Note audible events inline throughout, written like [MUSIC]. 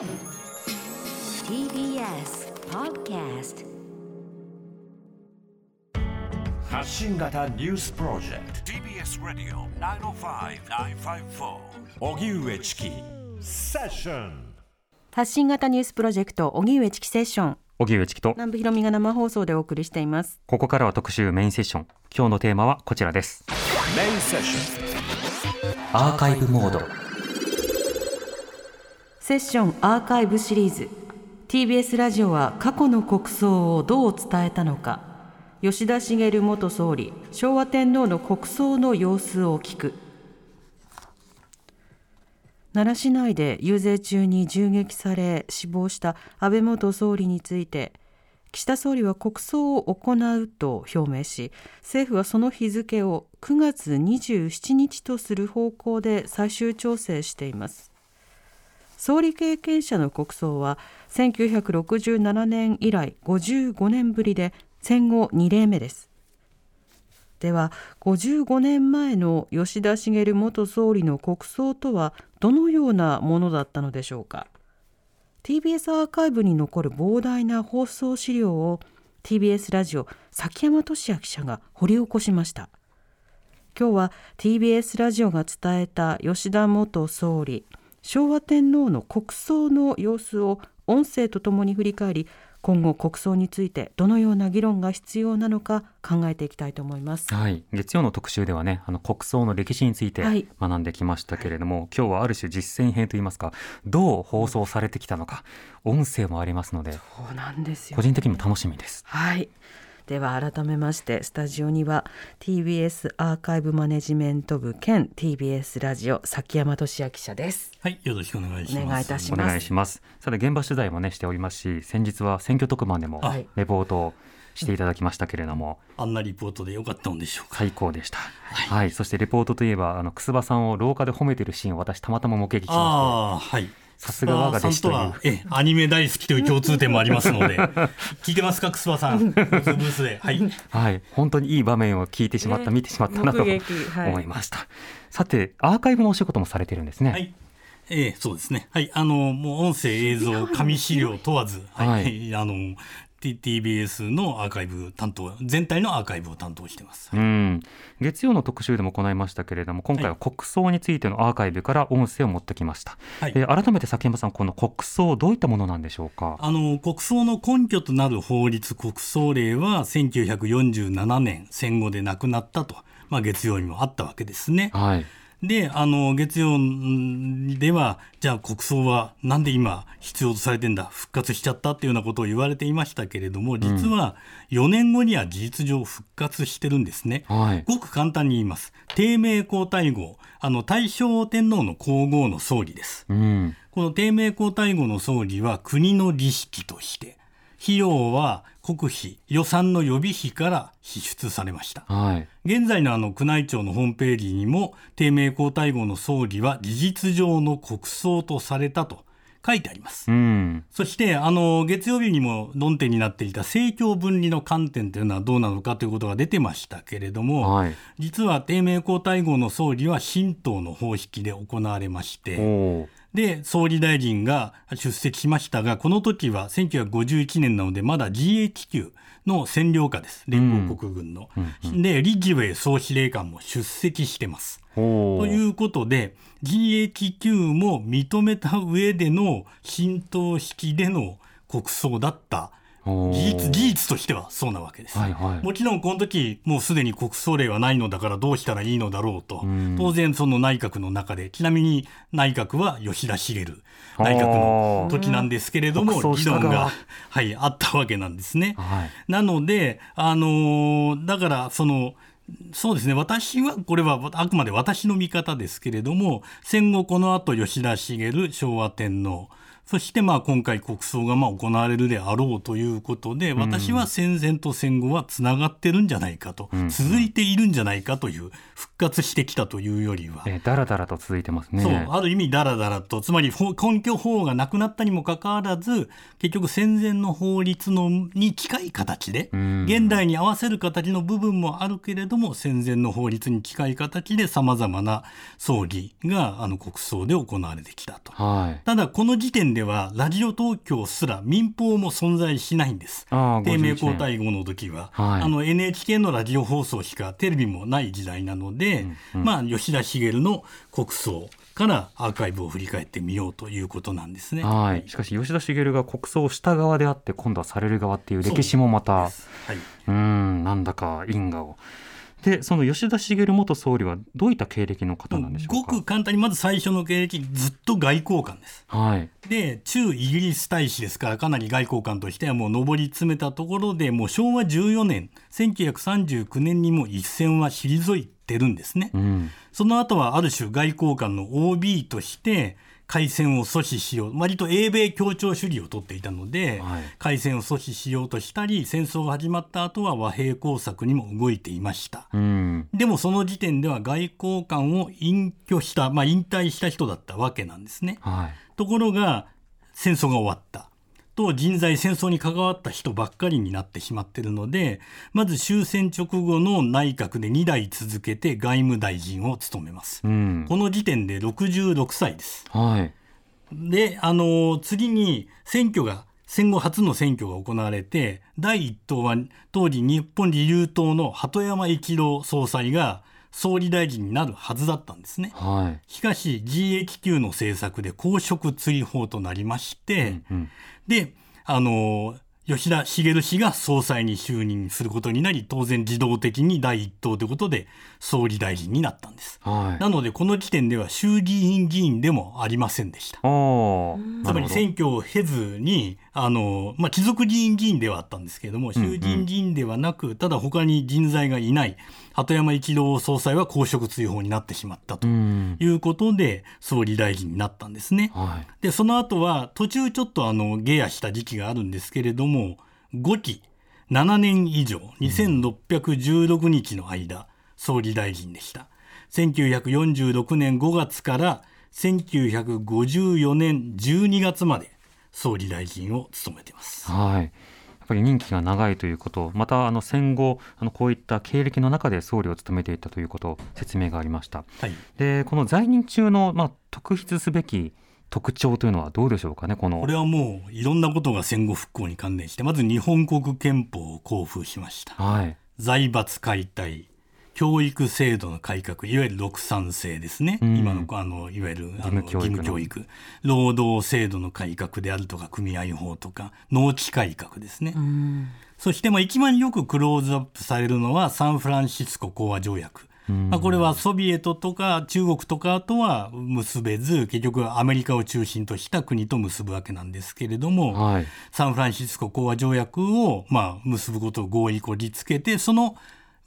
TBS Podcast 発信型ニュースプロジェクト。TBS Radio 905-954荻上チキ。セッション発信型ニュースプロジェクト荻上チキセッション。荻上チキと。南部ひろみが生放送でお送りしています。ここからは特集メインセッション。今日のテーマはこちらです。メインセッションアーカイブモードセッションアーカイブシリーズ。TBS ラジオは過去の国葬をどう伝えたのか。吉田茂元総理昭和天皇の国葬の様子を聞く。奈良市内で遊説中に銃撃され死亡した安倍元総理について岸田総理は国葬を行うと表明し政府はその日付を9月27日とする方向で最終調整しています。総理経験者の国葬は1967年以来55年ぶりで戦後2例目です。では55年前の吉田茂元総理の国葬とはどのようなものだったのでしょうか？TBS アーカイブに残る膨大な放送資料を TBS ラジオ崎山俊也記者が掘り起こしました。今日は TBS ラジオが伝えた吉田元総理昭和天皇の国葬の様子を音声とともに振り返り今後国葬についてどのような議論が必要なのか考えていきたいと思います。はい月曜の特集ではねあの国葬の歴史についてはい学んできましたけれども、今日はある種実践編といいますかどう放送されてきたのか音声もありますのでそうなんですよ個人的にも楽しみですはい。では改めましてスタジオには TBS アーカイブマネジメント部兼 TBS ラジオ崎山俊也記者です。はい、よろしくお願いします。お願いいたしおます願いしますさて現場取材もねしておりますし先日は選挙特番でもはいレポートをしていただきましたけれども、あんなリポートでよかったのでしょうか。最高でした、はいそしてレポートといえばあの楠葉さんを廊下で褒めてるシーンを私たまたま目撃しまああ、はい。さすが我が弟子とは、ええ、アニメ大好きという共通点もありますので、[LAUGHS] 聞いてますか、楠葉さん？ブースで。はい。はい本当にいい場面を聞いてしまった、ね見てしまったなと思いました、さてアーカイブのお仕事もされてるんですね、はい。ええ、そうですね。はい。あの、もう音声、映像、紙資料問わず、は。はい [LAUGHS] あの、TBS のアーカイブ担当、全体のアーカイブを担当してます。うん、月曜の特集でも行いましたけれども今回は国葬についてのアーカイブから音声を持ってきました、はい。えー改めて崎山さんこの国葬どういったものなんでしょうか？あの国葬の根拠となる法律国葬令は1947年戦後で亡くなったと、まあ、月曜にもあったわけですね。はいであの月曜んではじゃあ国葬はなんで今必要とされてんだ復活しちゃったっていうようなことを言われていましたけれども実は4年後には事実上復活してるんですね。はいごく簡単に言います。低迷皇太后、あの大正天皇の皇后の総理です。うんこの低迷皇太后の総理は国の儀式として、費用は国費、予算の予備費から支出されました。はい現在のあの宮内庁のホームページにも、低迷皇太后の総理は事実上の国葬とされたと書いてあります。うんそして、あの、月曜日にも論点になっていた政教分離の観点というのはどうなのかということが出てましたけれども、はい実は低迷皇太后の総理は神道の方式で行われまして、で、総理大臣が出席しましたが、この時は1951年なので、まだ GHQ の占領下です。連合国軍の。で、リジウェイ総司令官も出席してます。ということで、GHQ も認めた上での神道式での国葬だった。おー。事実、事実としてはそうなわけです。はいはい。もちろんこの時もうすでに国葬令はないのだからどうしたらいいのだろうと、ん。当然その内閣の中でちなみに内閣は吉田茂内閣の時なんですけれども議論が、はい、あったわけなんですね。はい。なので、あのーだからそのそうですね。私はこれはあくまで私の見方ですけれども戦後この後吉田茂昭和天皇そしてまあ今回国葬がまあ行われるであろうということで、私は戦前と戦後はつながってるんじゃないかと、続いているんじゃないかという復活してきたというよりは、えーだらだらと続いてますね。そうある意味だらだらと。つまり法根拠法がなくなったにもかかわらず結局戦前の法律のに近い形で、ん。現代に合わせる形の部分もあるけれども戦前の法律に近い形でさまざまな葬儀があの国葬で行われてきたと。はい。ただこの時点ではラジオ東京すら民放も存在しないんです。低迷51年皇太后の時は、はいあの NHK のラジオ放送しかテレビもない時代なので、まあ吉田茂の国葬からアーカイブを振り返ってみようということなんですね。はい。しかし吉田茂が国葬をした側であって今度はされる側っていう歴史もまたはい、うーんなんだか因果を。でその吉田茂元総理はどういった経歴の方なんでしょごうか？く簡単にまず最初の経歴ずっと外交官です。はい。で中イギリス大使ですからかなり外交官としてはもう上り詰めたところでもう昭和14年1939年にも一線は退いてるんですね。うん。その後はある種外交官の OB として開戦を阻止しよう割と英米協調主義を取っていたので、はい開戦を阻止しようとしたり戦争が始まった後は和平工作にも動いていました。うん。でもその時点では外交官を隠居した、まあ、引退した人だったわけなんですね。はい。ところが戦争が終わった。と人材戦争に関わった人ばっかりになってしまっているのでまず終戦直後の内閣で2代続けて外務大臣を務めます。うん。この時点で66歳です。はい。で、あの次に選挙が、戦後初の選挙が行われて、第一党は当時日本自由党の鳩山一郎総裁が総理大臣になるはずだったんですね。はい。しかし GHQ の政策で公職追放となりまして、うん。で、あの吉田茂氏が総裁に就任することになり、当然自動的に第一党ということで総理大臣になったんです。はい。なので、この時点では衆議院議員でもありませんでした。つまり選挙を経ずに、あの、まあ、貴族議員議員ではあったんですけれども、衆議院議員ではなく、ただ他に人材がいない、鳩山一郎総裁は公職追放になってしまったとうん。いうことで、総理大臣になったんですね。はい。で、その後は、途中ちょっとあの、下野した時期があるんですけれども、5期、7年以上、2616日の間、総理大臣でした。1946年5月から1954年12月まで総理大臣を務めています。はい。やっぱり任期が長いということ、またあの戦後あのこういった経歴の中で総理を務めていたということ説明がありました。はい。でこの在任中のまあ特筆すべき特徴というのはどうでしょうかねこのこれはもういろんなことが戦後復興に関連して、まず日本国憲法を公布しました。はい財閥解体教育制度の改革いわゆる六三制ですね、うん。今のあのいわゆるあの義務教育労働制度の改革であるとか組合法とか農地改革ですね、そしてまあ一番よくクローズアップされるのはサンフランシスコ講和条約。まあ、これはソビエトとか中国とかとは結べず結局はアメリカを中心とした国と結ぶわけなんですけれども、はい。サンフランシスコ講和条約を、まあ、結ぶことを合意こりつけてその、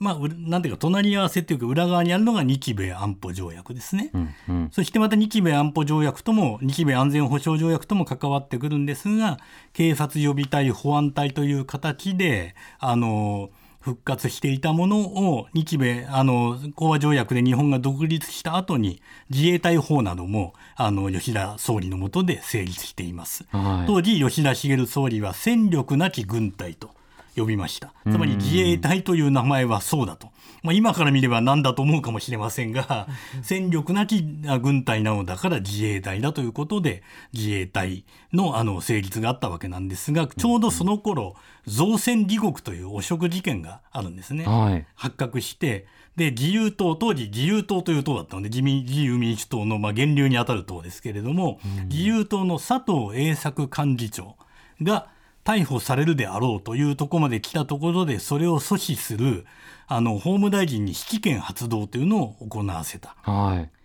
まあ、うなんていうか隣り合わせというか裏側にあるのが日米安保条約ですね。うんうんそしてまた日米安保条約とも日米安全保障条約とも関わってくるんですが警察予備隊保安隊という形であの復活していたものを日米あの講和条約で日本が独立した後に自衛隊法などもあの吉田総理の下で成立しています。はい当時吉田茂総理は戦力なき軍隊と呼びました。つまり自衛隊という名前はそうだと、まあ、今から見れば何だと思うかもしれませんが戦力なき軍隊なのだから自衛隊だということで自衛隊のあの成立があったわけなんですがちょうどその頃造船離国という汚職事件があるんですね。はい。発覚してで自由党当時自由党という党だったので自民自由民主党のまあ源流にあたる党ですけれども、自由党の佐藤栄作幹事長が逮捕されるであろうというところまで来たところでそれを阻止するあの法務大臣に指揮権発動というのを行わせた。はい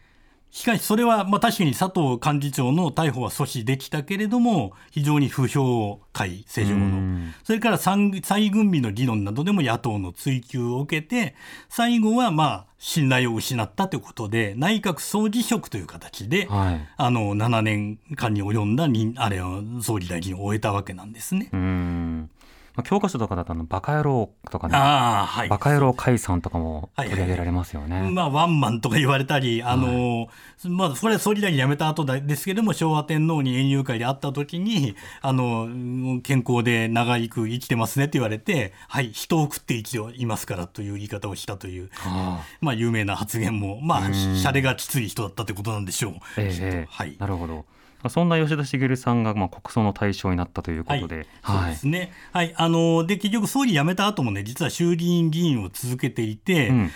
しかしそれはまあ確かに佐藤幹事長の逮捕は阻止できたけれども非常に不評会正常うのん。それから再再軍備の議論などでも野党の追及を受けて最後はまあ信頼を失ったということで内閣総辞職という形で、はい。あの7年間に及んだにあれを総理大臣を終えたわけなんですね。まあ教科書とかだとあのバカ野郎とかねはいバカ野郎解散とかもはい取り上げられますよね。まあ、ワンマンとか言われたり、あの、まあ、これは総理大臣辞めた後だですけれども、昭和天皇に園遊会で会った時に、あの、うん健康で長く生きてますねって言われて、はい、人を食って生きていますからという言い方をしたという、あまあ、有名な発言も、まあ、シャレがきつい人だったってことなんでしょう。ええきっとええはい。なるほど。そんな吉田茂さんがまあ国葬の対象になったということで、そうはい。ですね。はい。あの、で、結局総理辞めた後もね、実は衆議院議員を続けていて、うん。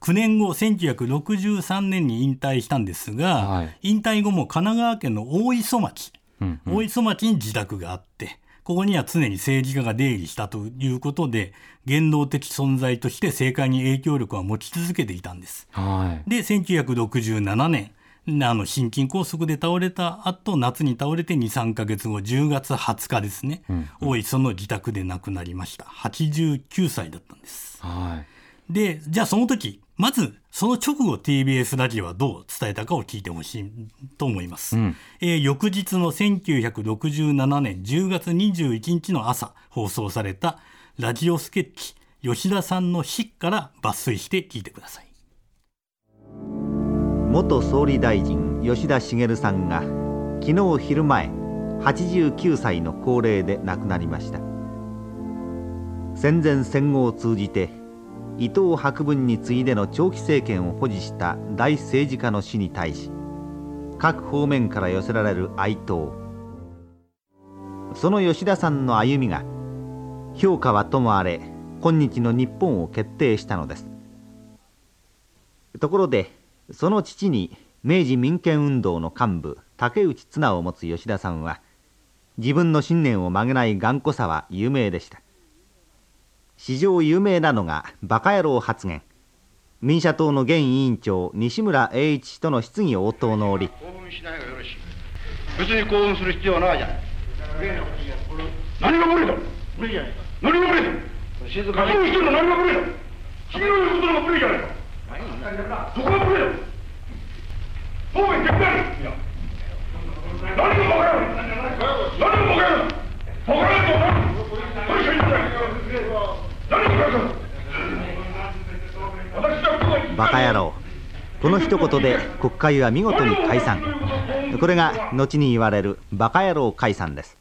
9年後、1963年に引退したんですが、はい。引退後も神奈川県の大磯町、うんうん。大磯町に自宅があって、ここには常に政治家が出入りしたということで、言動的存在として政界に影響力は持ち続けていたんです。はい。で、1967年、あの心筋梗塞で倒れた後、夏に倒れて2、3ヶ月後、10月20日ですね、うん大磯の自宅で亡くなりました。89歳だったんです。はいで、じゃあその時、まず、その直後 TBS ラジオはどう伝えたかを聞いてほしいと思います。うんえー翌日の1967年10月21日の朝放送されたラジオスケッチ吉田さんの詩から抜粋して聞いてください。元総理大臣吉田茂さんが昨日昼前89歳の高齢で亡くなりました。戦前戦後を通じて伊藤博文に次いでの長期政権を保持した大政治家の死に対し各方面から寄せられる哀悼。その吉田さんの歩みが評価はともあれ今日の日本を決定したのです。ところでその父に明治民権運動の幹部竹内綱を持つ吉田さんは自分の信念を曲げない頑固さは有名でした。史上有名なのがバカ野郎発言。民社党の現委員長西村栄一氏との質疑応答の折。興奮しないがよろしい。別に興奮する必要はないじゃない。何が無理だ。無理じゃない何が無理だ。静かに。何が無理だ。君の言うことが無理じゃないかバカ野郎。何がバカ野郎バカ野郎とはい何がバカ野郎この一言で国会は見事に解散。これが後に言われるバカ野郎解散です。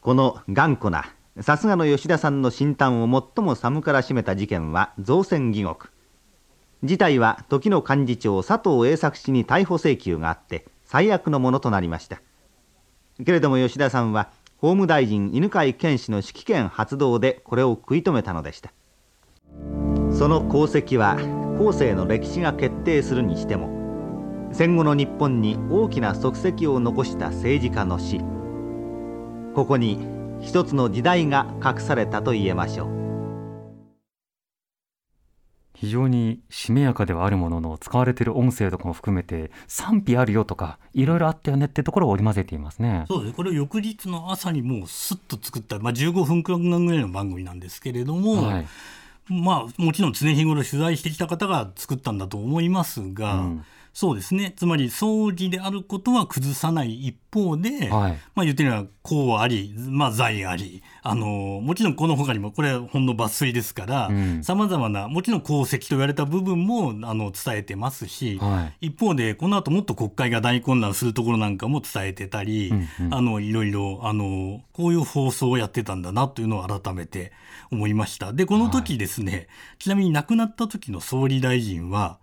この頑固なさすがの吉田さんの心胆を最も寒からしめた事件は造船疑獄。事態は時の幹事長佐藤栄作氏に逮捕請求があって最悪のものとなりました。けれども吉田さんは法務大臣犬飼健氏の指揮権発動でこれを食い止めたのでした。その功績は後世の歴史が決定するにしても戦後の日本に大きな足跡を残した政治家の死。ここに一つの時代が隠されたと言えましょう。非常にしめやかではあるものの使われている音声とかも含めて賛否あるよとかいろいろあったよねってところを織り交ぜていますね。そうですね。これを翌日の朝にもうスッと作った、まあ、15分間ぐらいの番組なんですけれども、はいまあ、もちろん常日頃取材してきた方が作ったんだと思いますが、うんそうですね。つまり、総理であることは崩さない一方で、はい。まあ言ってみれば、功あり、まあ財あり、あの、もちろんこの他にも、これはほんの抜粋ですからうん、様々な、もちろん功績と言われた部分も、あの、伝えてますし、はい。一方で、この後もっと国会が大混乱するところなんかも伝えてたり、うんうん。あの、いろいろ、あの、こういう放送をやってたんだなというのを改めて思いました。で、この時ですね、ちなみに亡くなった時の総理大臣は、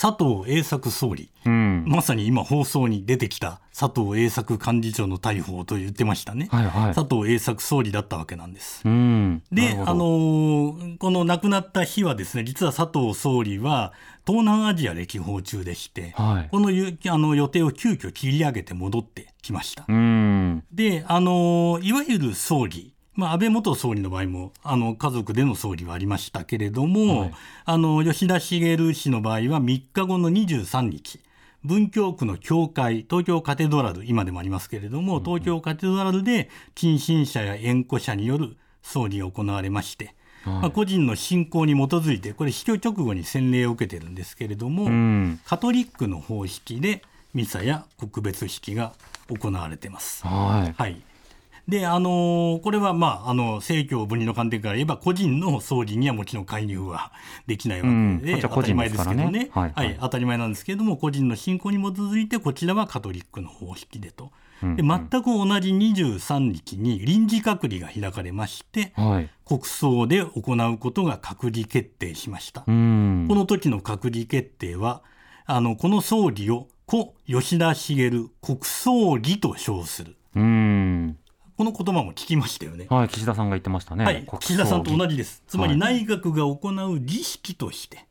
佐藤栄作総理。うんまさに今放送に出てきた佐藤栄作幹事長の逮捕と言ってましたね。はいはい佐藤栄作総理だったわけなんです。うんなで、あのーこの亡くなった日はですね、実は佐藤総理は東南アジア歴訪中でして、はいこのゆあの予定を急遽切り上げて戻ってきました。うんで、あのいわゆる総理、まあ、安倍元総理の場合もあの家族での総理はありましたけれども、はい。あの吉田茂氏の場合は3日後の23日文京区の教会東京カテドラル今でもありますけれども、東京カテドラルで近親者や縁故者による葬儀が行われまして、まあ、個人の信仰に基づいてこれ死去直後に洗礼を受けてるんですけれども、うん。カトリックの方式でミサや告別式が行われてます。はい。はい、で、あのこれは、まあ、あの政教分離の観点から言えば、個人の総理にはもちろん介入はできないわけで、うん当たり前ですけどねすからねはいはい当たり前なんですけれども、個人の信仰に基づいて、こちらはカトリックの方式でと。うんで全く同じ23日に臨時閣議が開かれまして、はい。国葬で行うことが閣議決定しました。うん。この時の閣議決定は、あの、この総理を故吉田茂国葬儀と称する。うん。この言葉も聞きましたよね。はい、岸田さんが言ってましたね。はい、岸田さんと同じです。つまりはい内閣が行う儀式として、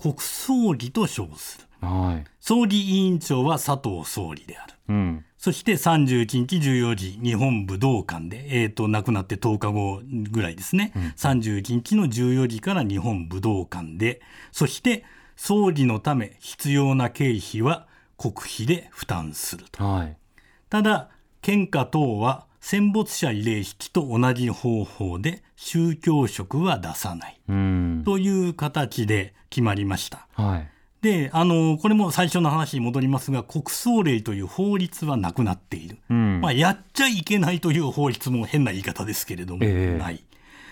国葬儀と称する。はい。総理委員長は佐藤総理である。うん。そして31日14時、日本武道館で、えー、と亡くなって10日後ぐらいですね、31日の14時から日本武道館で、そして総理のため必要な経費は国費で負担すると。はい。ただ、献花等は戦没者慰霊式と同じ方法で宗教色は出さないうん。という形で決まりました。はい。で、あの、これも最初の話に戻りますが、国葬令という法律はなくなっている。うん。まあ、やっちゃいけないという法律も変な言い方ですけれども、ええない。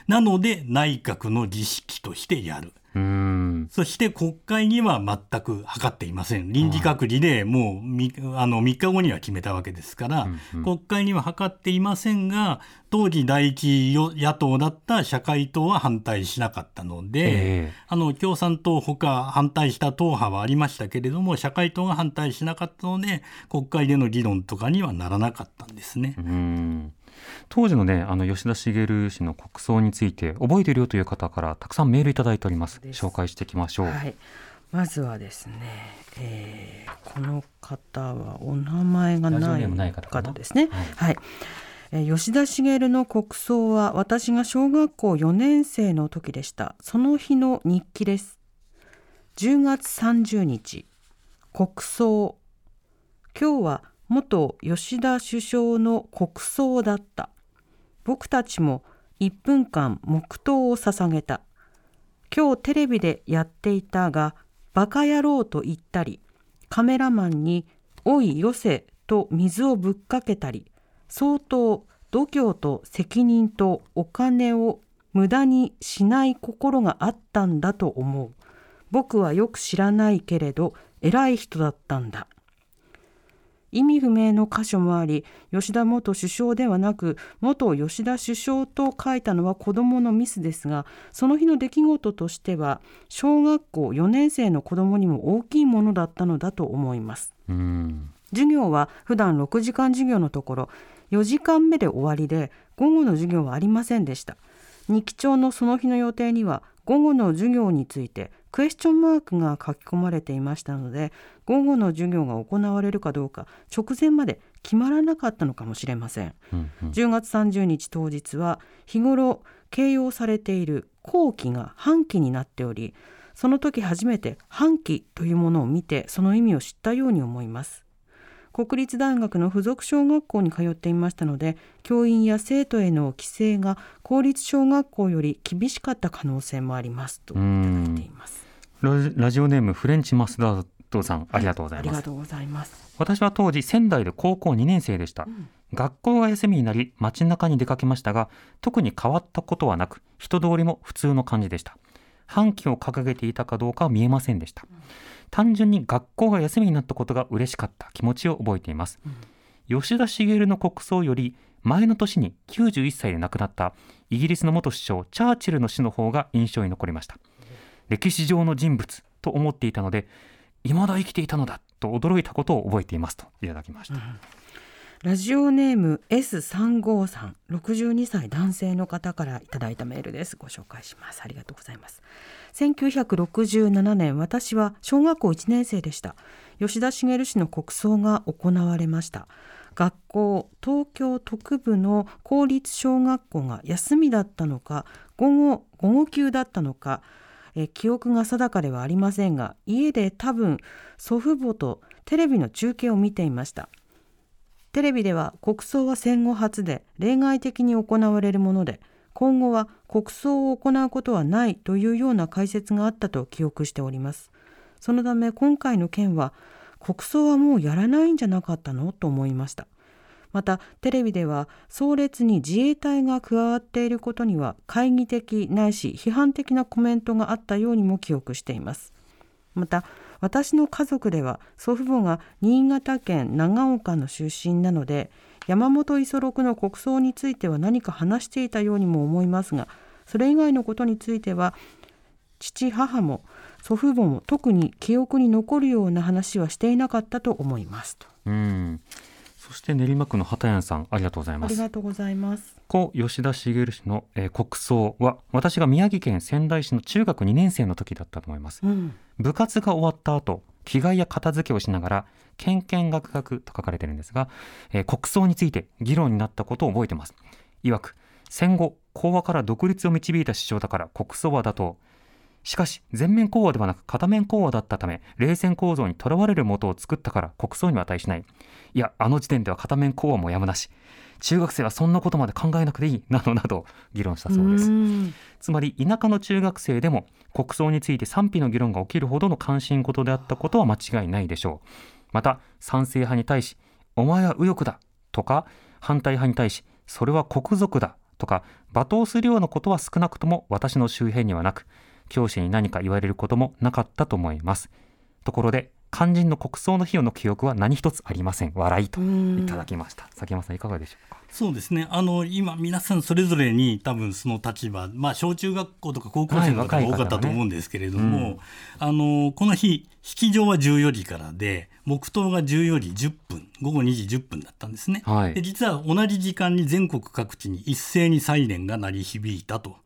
なので、内閣の儀式としてやる。うん。そして国会には全く諮っていません。臨時閣議でもうみあの3日後には決めたわけですから、国会には諮っていませんが、当時第一野党だった社会党は反対しなかったので、ええあの共産党ほか反対した党派はありましたけれども、社会党が反対しなかったので、国会での議論とかにはならなかったんですね。うん。当時のね、あの吉田茂氏の国葬について覚えているよという方からたくさんメールいただいております。紹介していきましょう。はい、まずはですね、えーこの方はお名前がない方ですね。はい、えー吉田茂の国葬は私が小学校4年生の時でした。その日の日記です。10月30日、国葬。今日は元吉田首相の国葬だった。僕たちも1分間黙祷を捧げた。今日テレビでやっていたが、バカ野郎と言ったり、カメラマンに、おいよせと水をぶっかけたり、相当度胸と責任とお金を無駄にしない心があったんだと思う。僕はよく知らないけれど、偉い人だったんだ。意味不明の箇所もあり吉田元首相ではなく元吉田首相と書いたのは子どものミスですがその日の出来事としては小学校4年生の子どもにも大きいものだったのだと思います。うん。授業は普段6時間授業のところ4時間目で終わりで午後の授業はありませんでした日記帳のその日の予定には午後の授業についてクエスチョンマークが書き込まれていましたので午後の授業が行われるかどうか直前まで決まらなかったのかもしれません。うんうん。10月30日当日は日頃掲揚されている後期が半期になっておりその時初めて半期というものを見てその意味を知ったように思います。国立大学の附属小学校に通っていましたので教員や生徒への規制が公立小学校より厳しかった可能性もありますといただいていますラジオネームフレンチマスタードさんありがとうございます。ありがとうございます。私は当時仙台で高校2年生でした、学校が休みになり街中に出かけましたが特に変わったことはなく人通りも普通の感じでした。半旗を掲げていたかどうかは見えませんでした、単純に学校が休みになったことが嬉しかった気持ちを覚えています、吉田茂の国葬より前の年に91歳で亡くなったイギリスの元首相チャーチルの死の方が印象に残りました歴史上の人物と思っていたので未だ生きていたのだと驚いたことを覚えていますといただきました、ラジオネーム S35 さん62歳男性の方からいただいたメールです。ご紹介します。ありがとうございます。1967年私は小学校1年生でした。吉田茂氏の国葬が行われました。学校東京特部の公立小学校が休みだったのか午後午後休だったのかえ記憶が定かではありませんが家で多分祖父母とテレビの中継を見ていました。テレビでは国葬は戦後初で例外的に行われるもので今後は国葬を行うことはないというような解説があったと記憶しております。そのため今回の件は国葬はもうやらないんじゃなかったの？と思いました。またテレビでは葬列に自衛隊が加わっていることには懐疑的ないし批判的なコメントがあったようにも記憶しています。また私の家族では祖父母が新潟県長岡の出身なので山本五十六の国葬については何か話していたようにも思いますがそれ以外のことについては父母も祖父母も特に記憶に残るような話はしていなかったと思いますと。うん。そして練馬区の畑谷さんありがとうございあます。りがとうございます。故吉田茂氏の、えー国葬は私が宮城県仙台市の中学2年生の時だったと思います。うん。部活が終わった後着替えや片付けをしながら「けんけんがくがく」と書かれてるんですが、えー国葬について議論になったことを覚えてます。いわく戦後講和から独立を導いた主張だから国葬は妥当。しかし全面講和ではなく片面講和だったため冷戦構造にとらわれる元を作ったから国葬には値しないいやあの時点では片面講和もやむなし。中学生はそんなことまで考えなくていい。[LAUGHS] などなど議論したそうです。ん。つまり田舎の中学生でも国葬について賛否の議論が起きるほどの関心事であったことは間違いないでしょう。また賛成派に対し「お前は右翼だ」とか反対派に対し「それは国賊だ」とか罵倒するようなことは少なくとも私の周辺にはなく教師に何か言われることもなかったと思います。ところで肝心の国葬の費用の記憶は何一つありません。笑いといただきました。崎山さんいかがでしょうか？そうですね。あの今皆さんそれぞれに多分その立場まあ小中学校とか高校生の方が多かったと思うんですけれども、はい若い方はねあのこの日式場は14時からで黙祷が14時10分午後2時10分だったんですね、はい。で実は同じ時間に全国各地に一斉にサイレンが鳴り響いたと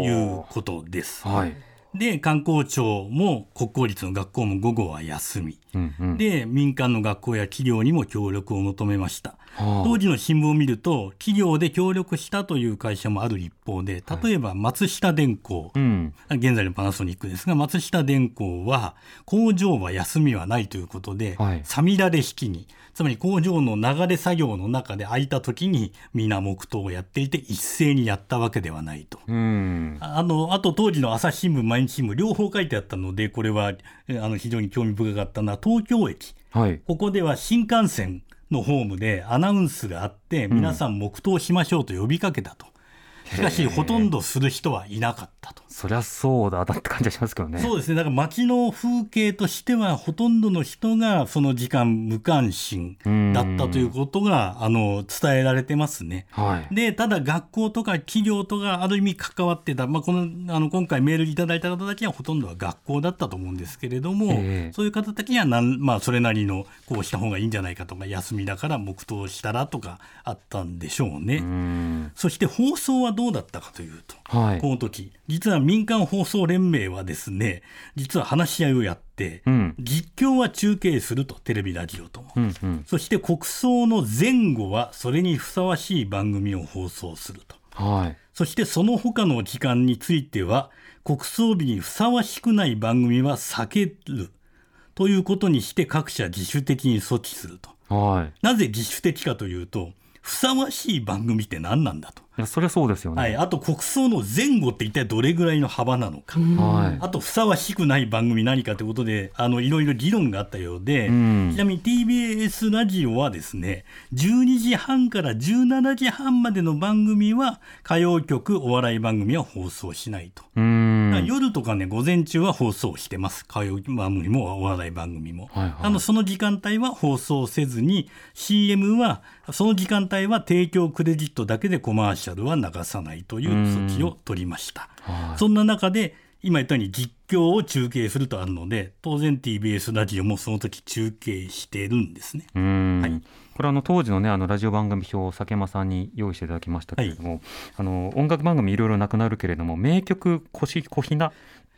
いうことです。はい、で観光庁も国公立の学校も午後は休み、うんうん、で民間の学校や企業にも協力を求めました。はあ。当時の新聞を見ると企業で協力したという会社もある一方で例えば松下電工、うん。現在のパナソニックですが松下電工は工場は休みはないということで、はい。さみだれ式につまり工場の流れ作業の中で空いた時に皆黙祷をやっていて一斉にやったわけではないと。うん。あのあと当時の朝日新聞毎日新聞両方書いてあったのでこれはえあの非常に興味深かったのは東京駅。はい。ここでは新幹線のホームでアナウンスがあって皆さん黙祷しましょうと呼びかけたと。しかしほとんどする人はいなかったと。そりゃそうだだって感じがしますけどね。そうですね。だから街の風景としてはほとんどの人がその時間無関心だったということがあの伝えられてますね。はい。で、ただ学校とか企業とかある意味関わってた、まあ、このあの今回メールいただいた方たちはほとんどは学校だったと思うんですけれども、ええそういう方たちにはなん、まあ、それなりのこうした方がいいんじゃないかとか休みだから黙祷したらとかあったんでしょうね。うん。そして放送はどうだったかというと、はいこの時実は民間放送連盟はですね実は話し合いをやって、うん実況は中継するとテレビラジオとも、うんうん。そして国葬の前後はそれにふさわしい番組を放送するとはい。そしてその他の時間については国葬日にふさわしくない番組は避けるということにして各社自主的に措置するとはい。なぜ自主的かというとふさわしい番組って何なんだと。いや、そりゃそうですよね。はい、あと国葬の前後って一体どれぐらいの幅なのか、はい。あとふさわしくない番組何かということであのいろいろ議論があったようで、うんちなみに TBS ラジオはですね12時半から17時半までの番組は歌謡曲お笑い番組は放送しないと。うーだからん。夜とかね午前中は放送してます。歌謡番組もお笑い番組も、はいはい。あのその時間帯は放送せずに CM はその時間帯は提供クレジットだけでコマーシャルは流さないという措置を取りました。はい。そんな中で今言ったように実況を中継するとあるので当然 TBS ラジオもその時中継してるんですね。はいこれあの当時のねあのラジオ番組表を佐間さんに用意していただきましたけれども、あの音楽番組いろいろなくなるけれども名曲小し小ひな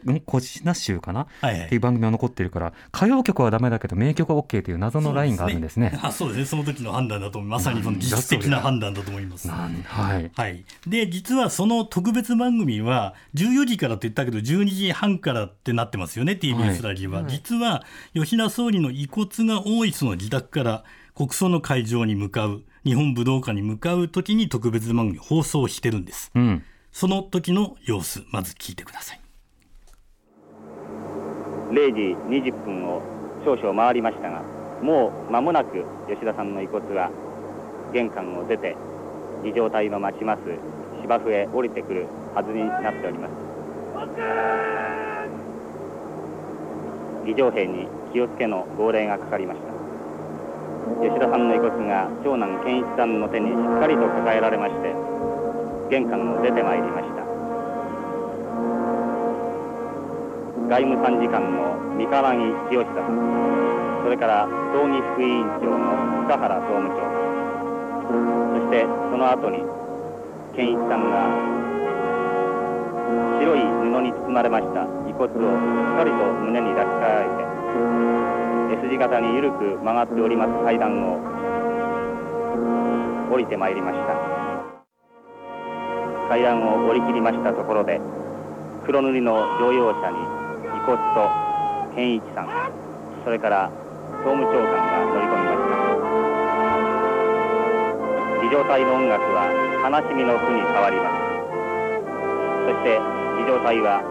うん小ひな集かな、はいはい。っていう番組は残ってるから歌謡曲はダメだけど名曲は OK という謎のラインがあるんですね。あそうですね。その時の判断だとまさにその技術的な判断だと思います。はい。はい、で実はその特別番組は14時からって言ったけど12時半からってなってますよね TBS ラジオは、実は吉田総理の遺骨が多いその自宅から国葬の会場に向かう日本武道館に向かう時に特別番組を放送してるんです。うん。その時の様子まず聞いてください。0時20分を少々回りましたがもう間もなく吉田さんの遺骨は玄関を出て儀仗隊の待ちます芝生へ降りてくるはずになっております。儀仗兵に気をつけの号令がかかりました吉田さんの遺骨が長男健一さんの手にしっかりと抱えられまして玄関を出てまいりました外務参事官の三河木清久さんそれから葬儀副委員長の塚原総務長官そしてその後に健一さんが白い布に包まれました遺骨をしっかりと胸に抱きかえて S 字型に緩く曲がっております階段を降りてまいりました。階段を降り切りましたところで黒塗りの乗用車に遺骨と健一さんそれから総務長官が乗り込みました。儀仗隊の音楽は悲しみの句に変わります。そして儀仗隊は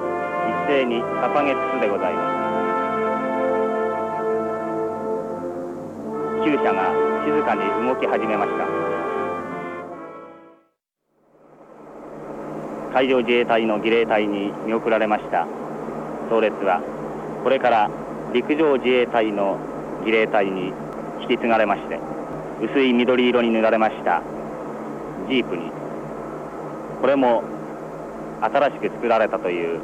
一斉に捧げつつでございます。厩舎が静かに動き始めました。海上自衛隊の儀礼隊に見送られました。葬列はこれから陸上自衛隊の儀礼隊に引き継がれまして薄い緑色に塗られましたジープに。これも新しく作られたという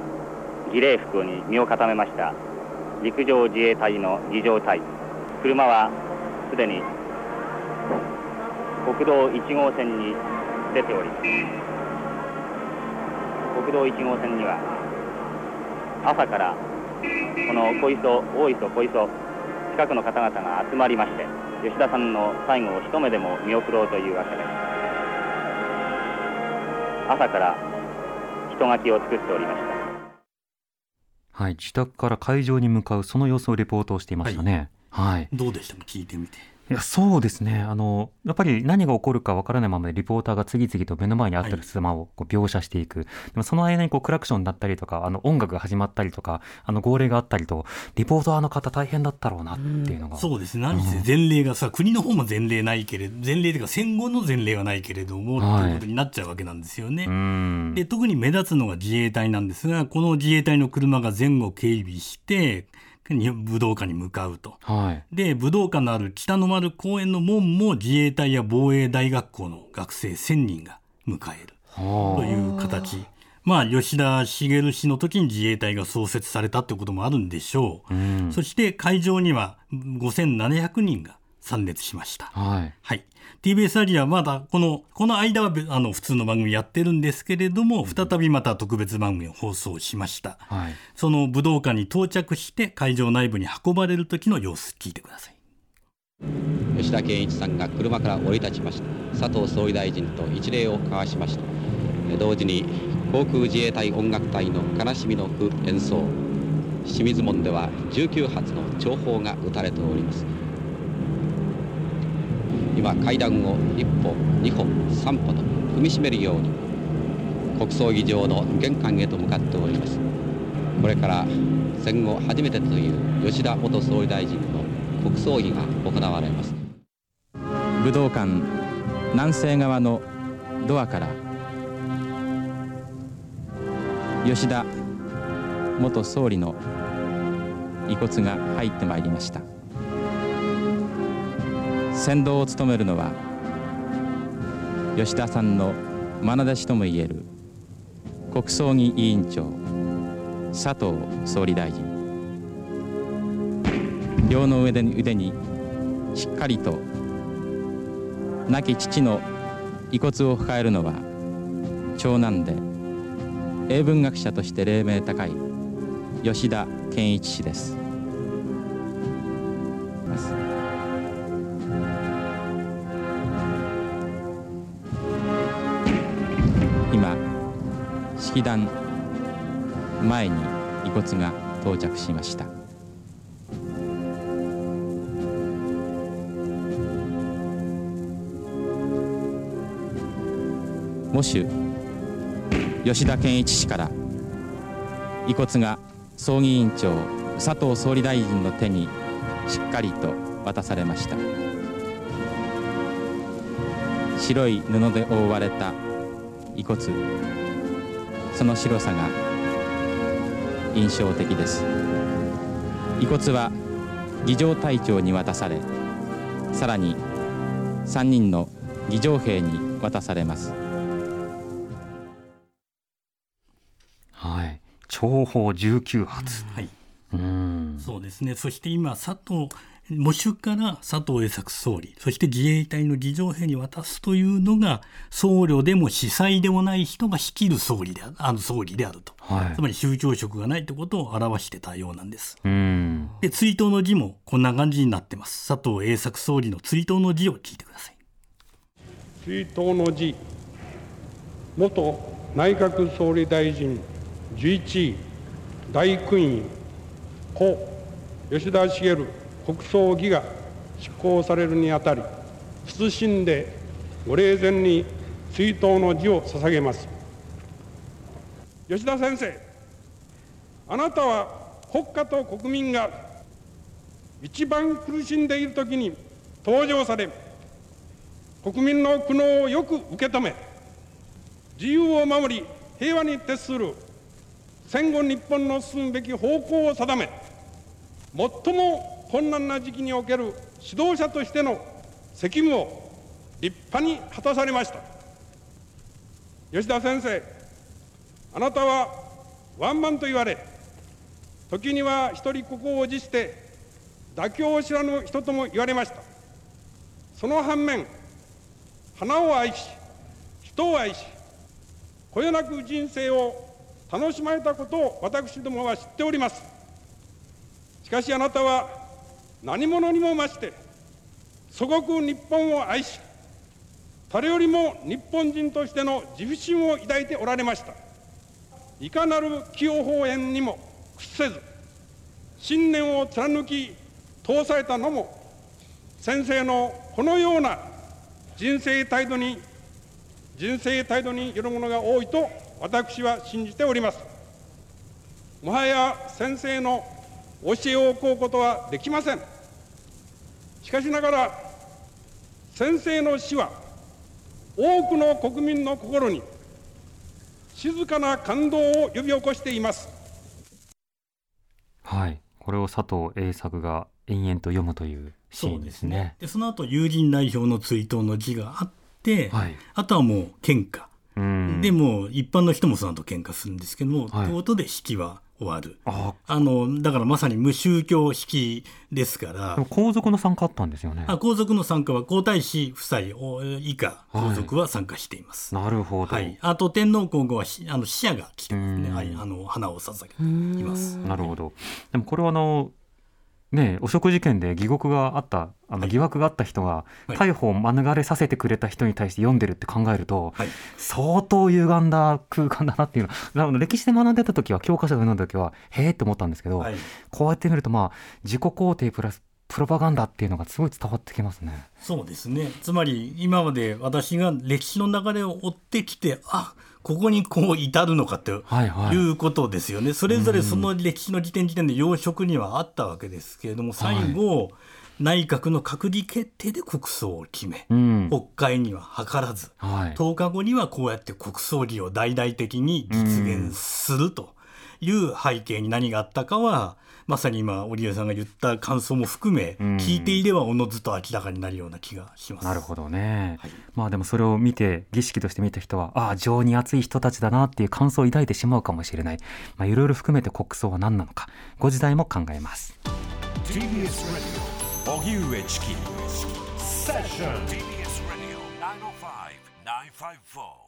儀礼服に身を固めました陸上自衛隊の儀仗隊。車はすでに国道1号線に出ております国道1号線には朝からこの小磯大磯小磯近くの方々が集まりまして吉田さんの最後を一目でも見送ろうというわけです朝から人垣を作っておりましたはい、自宅から会場に向かうその様子をレポートをしていましたね。はい。どうでした？か聞いてみて。いやそうですね。あのやっぱり何が起こるかわからないままでリポーターが次々と目の前にあったりする様をこう描写していく、でもその間にこうクラクションだったりとかあの音楽が始まったりとかあの号令があったりとリポーターの方大変だったろうなっていうのが、そうですね。何せ前例がさ、国の方も前例ないけれど前例というか戦後の前例はないけれども、はい。ということになっちゃうわけなんですよね。うん。で特に目立つのが自衛隊なんですがこの自衛隊の車が前後警備してに武道館に向かうと。はいで武道館のある北の丸公園の門も自衛隊や防衛大学校の学生1000人が迎えるはという形。まあ吉田茂氏の時に自衛隊が創設されたということもあるんでしょう。あうんそして会場には5700人が参列しました。はいはい。TBS アジアはまだこの、この間はべあの普通の番組やってるんですけれども、再びまた特別番組を放送しました。はいその武道館に到着して会場内部に運ばれる時の様子聞いてください。吉田健一さんが車から降り立ちました佐藤総理大臣と一礼を交わしましたえ同時に航空自衛隊音楽隊の悲しみの句演奏清水門では19発の弔砲が撃たれております今階段を一歩二歩三歩と踏みしめるように国葬儀場の玄関へと向かっております。これから戦後初めてという吉田元総理大臣の国葬儀が行われます。武道館南西側のドアから吉田元総理の遺骨が入ってまいりました。先導を務めるのは吉田さんの愛弟子ともいえる国葬儀委員長佐藤総理大臣。両の腕に腕にしっかりと亡き父の遺骨を抱えるのは長男で英文学者として黎明高い吉田健一氏です。式壇前に遺骨が到着しました。喪主吉田健一氏から遺骨が葬儀委員長佐藤総理大臣の手にしっかりと渡されました。白い布で覆われた遺骨。その白さが印象的です。遺骨は儀仗隊長に渡されさらに3人の儀仗兵に渡されます。はい。長砲19発、はい。うん。そうですね。そして今佐藤喪主から佐藤栄作総理そして自衛隊の儀仗兵に渡すというのが僧侶でも司祭でもない人が率いる総理であるあの総理であると、はい。つまり宗教色がないということを表してたようなんです。うん。で追悼の辞もこんな感じになってます。佐藤栄作総理の追悼の辞を聞いてください。追悼の辞。元内閣総理大臣11位大勲位故吉田茂国葬儀が執行されるにあたり謹んでご霊前に追悼の辞を捧げます。吉田先生あなたは国家と国民が一番苦しんでいる時に登場され国民の苦悩をよく受け止め自由を守り平和に徹する戦後日本の進むべき方向を定め最も困難な時期における指導者としての責務を立派に果たされました。吉田先生あなたはワンマンと言われ時には一人ここを辞して妥協を知らぬ人とも言われました。その反面花を愛し人を愛しこよなく人生を楽しまれたことを私どもは知っております。しかしあなたは何者にも増して祖国日本を愛し誰よりも日本人としての自負心を抱いておられました。いかなる起用法縁にも屈せず信念を貫き通されたのも先生のこのような人生態度に人生態度によるものが多いと私は信じております。もはや先生の教えを請うことはできません。しかしながら先生の死は多くの国民の心に静かな感動を呼び起こしています。はい。これを佐藤栄作が延々と読むというシーンですね。でその後友人代表の追悼の辞があって、はい。あとはもう喧嘩。うん。でもう一般の人もその後喧嘩するんですけども、はい。ということで式は終わる。ああのだからまさに無宗教式ですから。皇族の参加あったんですよね。あ皇族の参加は皇太子夫妻お以下皇族は参加しています。なるほど、はい、あと天皇皇后はしあの使者が来てますね、うん。はい、あの花を捧げています。なるほど。でもこれはあのね汚職事件で疑獄があったあの疑惑があった人がはい。逮捕を免れさせてくれた人に対して読んでるって考えると、はい。相当歪んだ空間だなっていうの。なので歴史で学んでた時は教科書で読んだ時はへえって思ったんですけど、はい。こうやって見るとまあ自己肯定プラスプロパガンダっていうのがすごい伝わってきますね。そうですね。つまり今まで私が歴史の流れを追ってきてあここにこう至るのかってはいはい。いうことですよね、それぞれその歴史の時点時点で要職にはあったわけですけれども最後、内閣の閣議決定で国葬を決め、うん。国会には諮らず、はい。10日後にはこうやって国葬儀を大々的に実現するという背景に何があったかはまさに今織江さんが言った感想も含め、うん、聞いていればおのずと明らかになるような気がします。なるほどね、はい、まあでもそれを見て儀式として見た人はああ情に熱い人たちだなっていう感想を抱いてしまうかもしれない、まあ、いろいろ含めて国葬は何なのかご時代も考えます。Session. TBS Radio 905 954.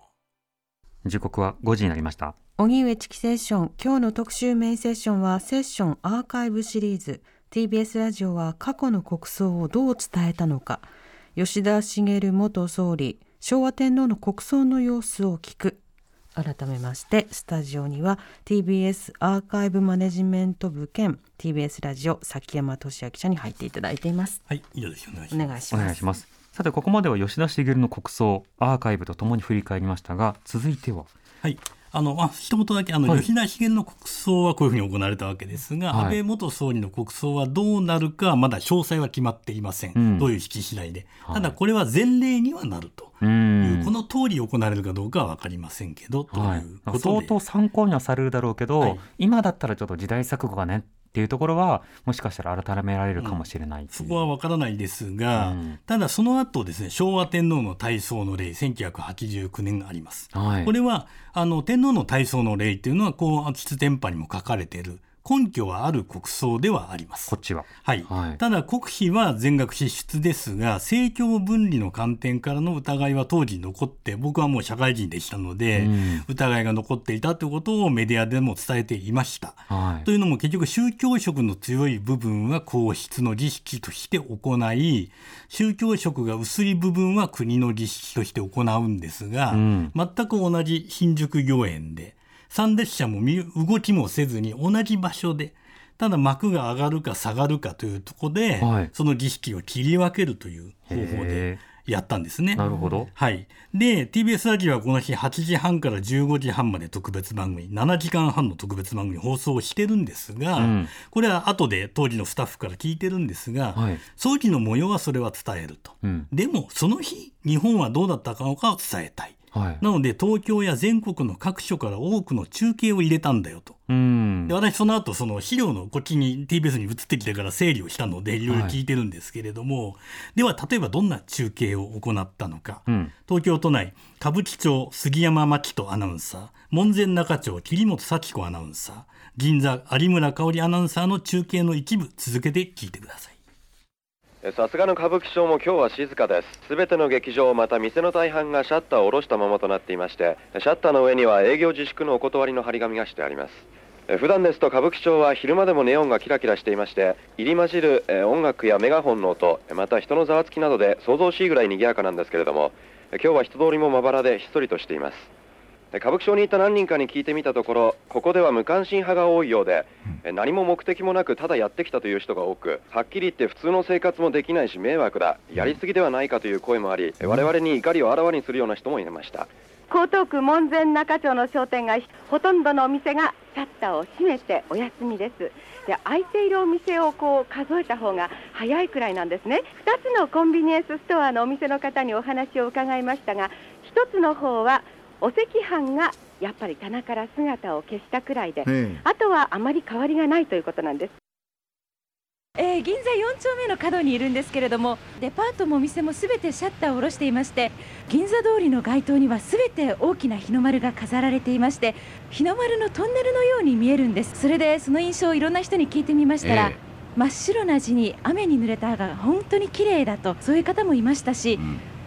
時刻は5時になりました。荻上チキセッション今日の特集メインセッションはセッションアーカイブシリーズ。TBS ラジオは過去の国葬をどう伝えたのか。吉田茂元総理昭和天皇の国葬の様子を聞く。改めましてスタジオには TBS アーカイブマネジメント部兼 TBS ラジオ崎山俊也記者に入っていただいています。はい、以上です。お願いしおます。お願いします。願いしますさてここまでは吉田茂の国葬アーカイブとともに振り返りましたが続いては。はい、あの、まあ、一言だけ、あの、はい。吉田茂の国葬はこういうふうに行われたわけですが、はい。安倍元総理の国葬はどうなるか、まだ詳細は決まっていません。うん。どういう式次第で。はい。ただ、これは前例にはなるとういう、ん。この通り行われるかどうかは分かりませんけど、とはいいうこと相で。当参考にはされるだろうけど、はい。今だったらちょっと時代錯誤がねっていうところはもしかしたら改められるかもしれないう。そこは分からないですが、うん。ただその後ですね、昭和天皇の大喪の例、1989年あります。はい。これはあの天皇の大喪の例っていうのは、こう、吉天パにも書かれている根拠はある国葬ではあります。こっちは。はい、はいただ国費は全額支出ですが政教分離の観点からの疑いは当時残って僕はもう社会人でしたので、うん疑いが残っていたということをメディアでも伝えていました。はいというのも結局宗教色の強い部分は皇室の儀式として行い宗教色が薄い部分は国の儀式として行うんですが、うん全く同じ新宿御苑で参列者も見動きもせずに同じ場所でただ幕が上がるか下がるかというところで、はいその儀式を切り分けるという方法でへやったんですね。なるほど。はい。で、TBS ラジオはこの日8時半から15時半まで特別番組、7時間半の特別番組放送をしてるんですが、うんこれは後で当時のスタッフから聞いてるんですが、はい葬儀の模様はそれは伝えると。うんでも、その日、日本はどうだったのかを伝えたい。はい。なので、東京や全国の各所から多くの中継を入れたんだよと。うんで。私その後その資料のこっちに TBS に移ってきてから整理をしたのでいろいろ聞いてるんですけれども、では例えばどんな中継を行ったのか、うん。東京都内歌舞伎町杉山真紀人アナウンサー門前仲町桐本幸子アナウンサー銀座有村香織アナウンサーの中継の一部続けて聞いてくださいえさすがの歌舞伎町も今日は静かです。すべての劇場また店の大半がシャッターを下ろしたままとなっていましてシャッターの上には営業自粛のお断りの張り紙がしてあります。普段ですと歌舞伎町は昼間でもネオンがキラキラしていまして入り混じる音楽やメガホンの音また人のざわつきなどで想像しいぐらい賑やかなんですけれども今日は人通りもまばらでひっそりとしています。歌舞伎町に行った何人かに聞いてみたところここでは無関心派が多いようでえ何も目的もなくただやってきたという人が多くはっきり言って普通の生活もできないし迷惑だやりすぎではないかという声もありえ我々に怒りをあらわにするような人もいました。江東区門前仲町の商店街ほとんどのお店がシャッターを閉めてお休みです。で空いているお店をこう数えた方が早いくらいなんですね。2つのコンビニエンスストアのお店の方にお話を伺いましたが1つの方はお赤飯がやっぱり棚から姿を消したくらいで、えあとはあまり変わりがないということなんです。えー銀座4丁目の角にいるんですけれどもデパートもお店もすべてシャッターを下ろしていまして銀座通りの街灯にはすべて大きな日の丸が飾られていまして日の丸のトンネルのように見えるんです。それでその印象をいろんな人に聞いてみましたら、え真っ白な字に雨に濡れたが本当に綺麗だとそういう方もいましたし、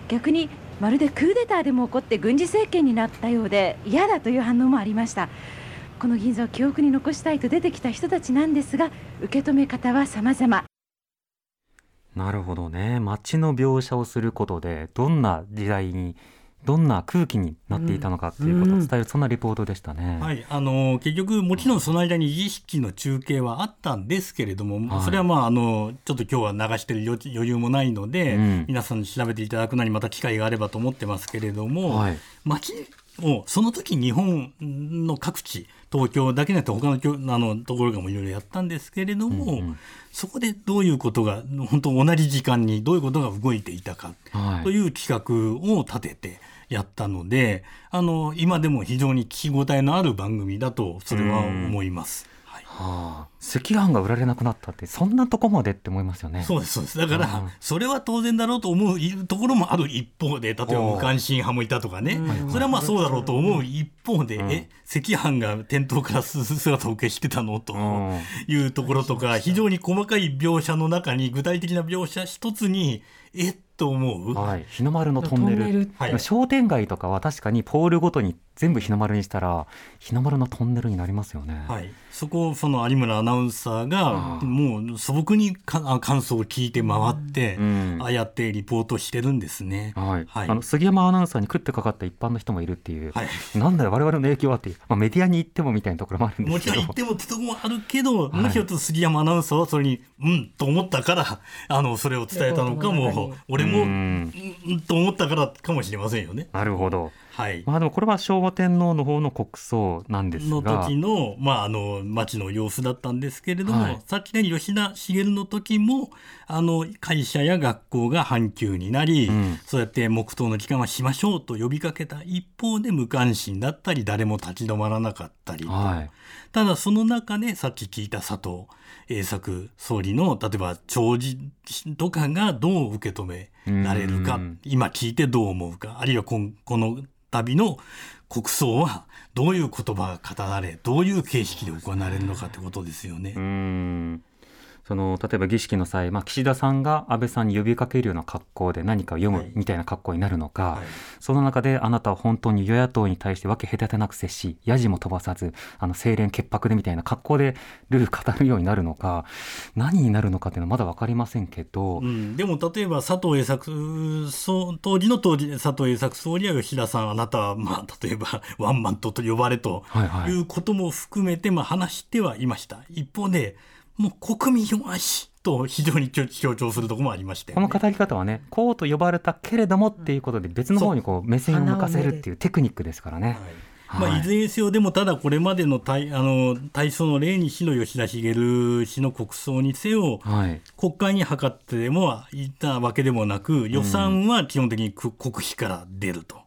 逆にまるでクーデターでも起こって軍事政権になったようで嫌だという反応もありましたこの銀座を記憶に残したいと出てきた人たちなんですが受け止め方は様々なるほどね。街の描写をすることで、どんな時代に、どんな空気になっていたのかっていうことを伝える、そんなリポートでしたね。はい、あの結局、もちろんその間に儀式の中継はあったんですけれども、はい。それはまああのちょっと今日は流してる余余裕もないので、うん。皆さんに調べていただくのにまた機会があればと思ってますけれども、はい。街をその時日本の各地東京だけじゃなくて他のきょあのところがもいろいろやったんですけれども、そこでどういうことが本当同じ時間にどういうことが動いていたかはいという企画を立ててやったので、あの今でも非常に聞き応えのある番組だとそれは思います。はあ、赤飯が売られなくなったって、そんなとこまでって思いますよね。そうですそうです。だかうん。らそれは当然だろうと思うところもある一方で例えば無関心派もいたとかね。それはまあそうだろうと思う一方で、え赤飯が店頭からす姿を消してたの？というところとか非常に細かい描写の中に具体的な描写一つにえっと思う、はい、日の丸のトンネル。トンネルはい。商店街とかは確かにポールごとに全部日の丸にしたら日の丸のトンネルになりますよね。はい、そこをその有村アナウンサーがもう素朴にかあ感想を聞いて回って、ああやってリポートしてるんですね。はい。はい。あの杉山アナウンサーに食ってかかった一般の人もいるっていう、なんだよ我々の影響はっていう、まあ、メディアに行ってもみたいなところもあるんでもすけど。ちろん言ってもってとこもあるけど、もしかすると杉山アナウンサーはそれに、うんと思ったから、[LAUGHS] あの、それを伝えたのかも、俺も、うん、うんと思ったからかもしれませんよね。なるほど。はい、まあでもこれは昭和天皇の方の国葬なんですのが時の,、まあ、あの町の様子だったんですけれども、はい。さっきの吉田茂の時もあの会社や学校が半休になり、そうやって黙祷の期間はしましょうと呼びかけた一方で無関心だったり誰も立ち止まらなかったりと、はい。ただその中でさっき聞いた佐藤栄作総理の例えば弔辞とかがどう受け止められるかうん。今聞いてどう思うかあるいはこの度の国葬はどういう言葉が語られどういう形式で行われるのかってことですよね。うんその例えば儀式の際、まあ、岸田さんが安倍さんに呼びかけるような格好で何かを読むみたいな格好になるのか、その中であなたは本当に与野党に対して分け隔てなく接しやじも飛ばさずあの清廉潔白でみたいな格好でルール語るようになるのか何になるのかっていうのはまだ分かりませんけど、うん、でも例えば佐藤栄作総当時の当時佐藤栄作総理は吉田さんあなたはまあ例えば [LAUGHS] ワンマンと呼ばれとはいはい。いうことも含めてまあ話してはいました。一方でもう国民弱しと非常に強調するとこもありまして、この語り方はねこうと呼ばれたけれどもっていうことで別の方にこう目線を向かせるっていうテクニックですからね。まあ、いずれにせよでもただこれまでの大あのの例にしろ吉田茂氏の国葬にせよ、はい国会に諮ってでもいたわけでもなく予算は基本的に国費から出ると。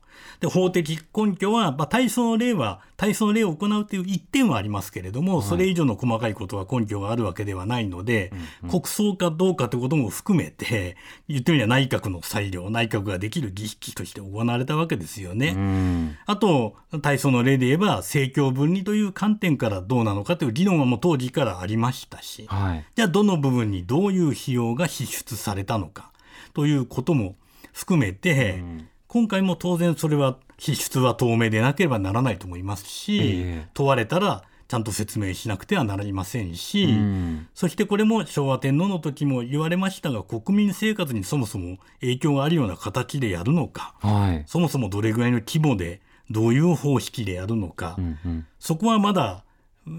で法的根拠は、まあ、大層の例は大層の例を行うという一点はありますけれども、はい。それ以上の細かいことは根拠があるわけではないので、国葬かどうかということも含めて [LAUGHS] 言ってみれば内閣の裁量内閣ができる儀式として行われたわけですよね。あと大層の例で言えば政教分離という観点からどうなのかという議論はもう当時からありましたし、はい。じゃあどの部分にどういう費用が支出されたのかということも含めて、今回も当然それは支出は透明でなければならないと思いますし、ええ。問われたらちゃんと説明しなくてはなりませんし、うん。そしてこれも昭和天皇の時も言われましたが国民生活にそもそも影響があるような形でやるのか、はい。そもそもどれぐらいの規模でどういう方式でやるのか、うんうん。そこはまだ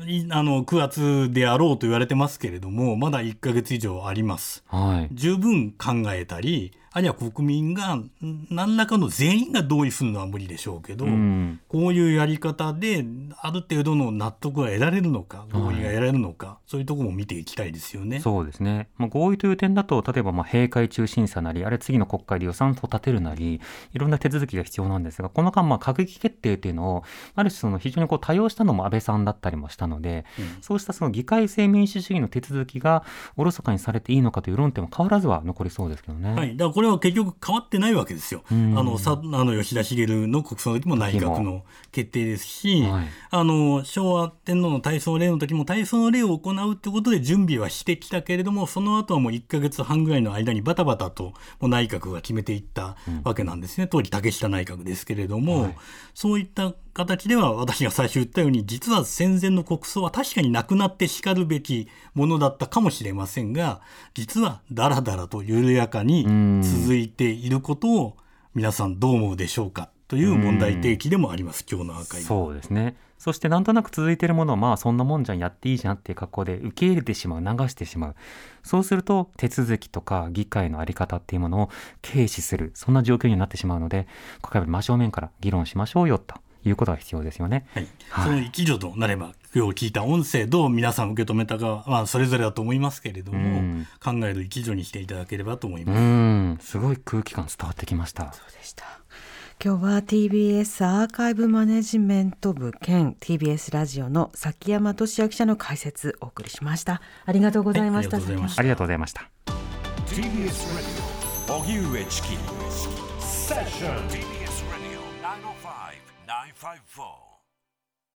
いあの9月であろうと言われてますけれどもまだ1ヶ月以上あります。はい。十分考えたりあるいは国民がん何らかの全員が同意するのは無理でしょうけど、うん。こういうやり方である程度の納得が得られるのか合意が得られるのか、そういうところも見ていきたいですよね。そうですね、まあ、合意という点だと例えばまあ閉会中審査なりあれ次の国会で予算を立てるなりいろんな手続きが必要なんですがこの間まあ閣議決定というのをある種その非常にこう多用したのも安倍さんだったりもしたので、そうしたその議会制民主主義の手続きがおろそかにされていいのかという論点は変わらずは残りそうですけどね。はい、だからこれは結局変わってないわけですよ。うん。あのさあの吉田茂の国葬の時も内閣の決定ですし、あの昭和天皇の大喪礼の時も大喪礼を行うということで準備はしてきたけれどもその後はもう1か月半ぐらいの間にバタバタともう内閣が決めていったわけなんですね、当時竹下内閣ですけれども、そういった形では私が最初言ったように実は戦前の国葬は確かになくなってしかるべきものだったかもしれませんが実はだらだらと緩やかに続いていることを皆さんどう思うでしょうかという問題提起でもあります今日のアーカイブ。そうですね。そしてなんとなく続いているものはまあそんなもんじゃんやっていいじゃんっていう格好で受け入れてしまう流してしまう。そうすると手続きとか議会の在り方っていうものを軽視する。そんな状況になってしまうので今回は真正面から議論しましょうよということが必要ですよね。その一助となれば今日聞いた音声どう皆さん受け止めたかは、まあ、それぞれだと思いますけれども、うん考える一助にしていただければと思います。んすごい空気感伝わってきました。今日は TBS アーカイブマネジメント部兼 TBS ラジオの崎山俊也記者の解説お送りしましたありがとうございました、ありがとうございました。TBS Radio 荻上チキセッション five four.